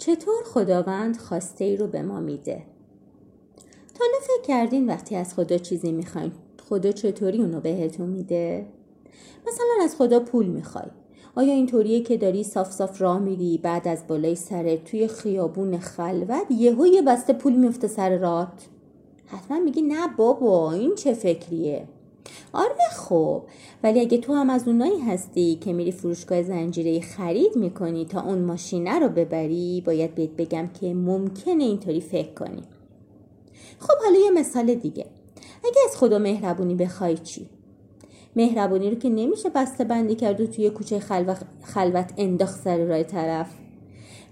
چطور خداوند خواسته ای رو به ما میده؟ تا فکر کردین وقتی از خدا چیزی می‌خواین خدا چطوری اونو بهتون میده؟ مثلا از خدا پول می‌خوای. آیا اینطوریه که داری صاف صاف راه میری بعد از بالای سرت توی خیابون خلوت یهو یه بسته پول میفته سر رات حتما میگی نه بابا این چه فکریه؟ آره خب ولی اگه تو هم از اونایی هستی که میری فروشگاه زنجیره خرید می‌کنی تا اون ماشینه رو ببری باید بهت بگم که ممکنه اینطوری فکر کنی. خب حالا یه مثال دیگه. اگه از خدا مهربونی بخوای چی؟ مهربونی رو که نمیشه بسته بندی کرد و توی کوچه خلوت انداخت سر راه طرف.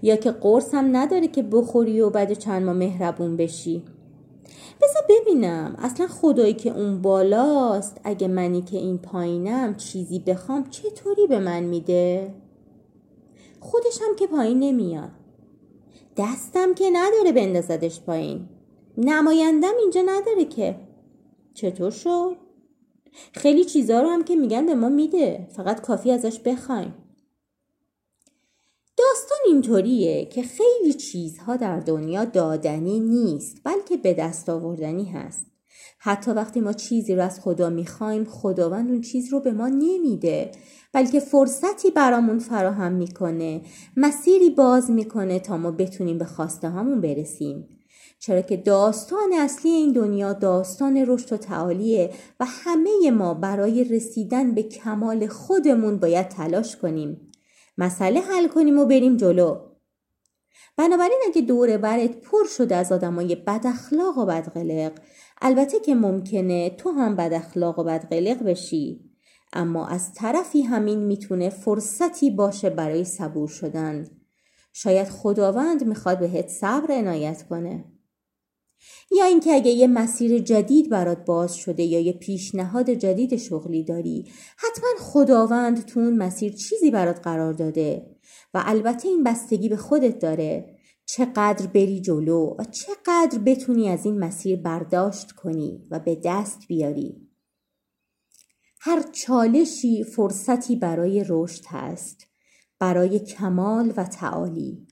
یا که قرص هم نداره که بخوری و بعد چند ماه مهربون بشی. بذار ببینم. اصلا خدایی که اون بالاست اگه منی که این پایینم چیزی بخوام چطوری به من میده؟ خودش هم که پایین نمیاد. دستم که نداره بندازدش پایین. نمایندم اینجا نداره که. چطور شد؟ خیلی چیزها رو هم که میگن به ما میده. فقط کافی ازش بخوایم. اینطوریه که خیلی چیزها در دنیا دادنی نیست بلکه به دست آوردنی هست. حتی وقتی ما چیزی رو از خدا می‌خوایم خداوند اون چیز رو به ما نمیده. بلکه فرصتی برامون فراهم می‌کنه مسیری باز می‌کنه تا ما بتونیم به خواسته همون برسیم. چرا که داستان اصلی این دنیا داستان رشد و تعالیه و همه ما برای رسیدن به کمال خودمون باید تلاش کنیم. مسئله حل کنیم و بریم جلو. بنابراین اگه دور برت پر شده از آدمای بد اخلاق و بدقلق البته که ممکنه تو هم بد اخلاق و بدقلق بشی. اما از طرفی همین می‌تونه فرصتی باشه برای صبور شدن. شاید خداوند می‌خواد بهت صبر عنایت کنه. یا اینکه اگه یه مسیر جدید برات باز شده یا یه پیشنهاد جدید شغلی داری حتما خداوند تو اون مسیر چیزی برات قرار داده و البته این بستگی به خودت داره. چقدر بری جلو و چقدر بتونی از این مسیر برداشت کنی و به دست بیاری. هر چالشی فرصتی برای رشد هست برای کمال و تعالی.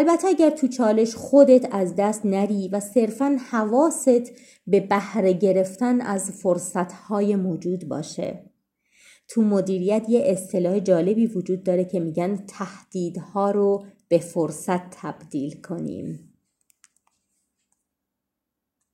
البته اگر تو چالش خودت از دست نری و صرفا حواست به بهره گرفتن از فرصتهای موجود باشه. تو مدیریت یه اصطلاح جالبی وجود داره که میگن تهدیدها رو به فرصت تبدیل کنیم.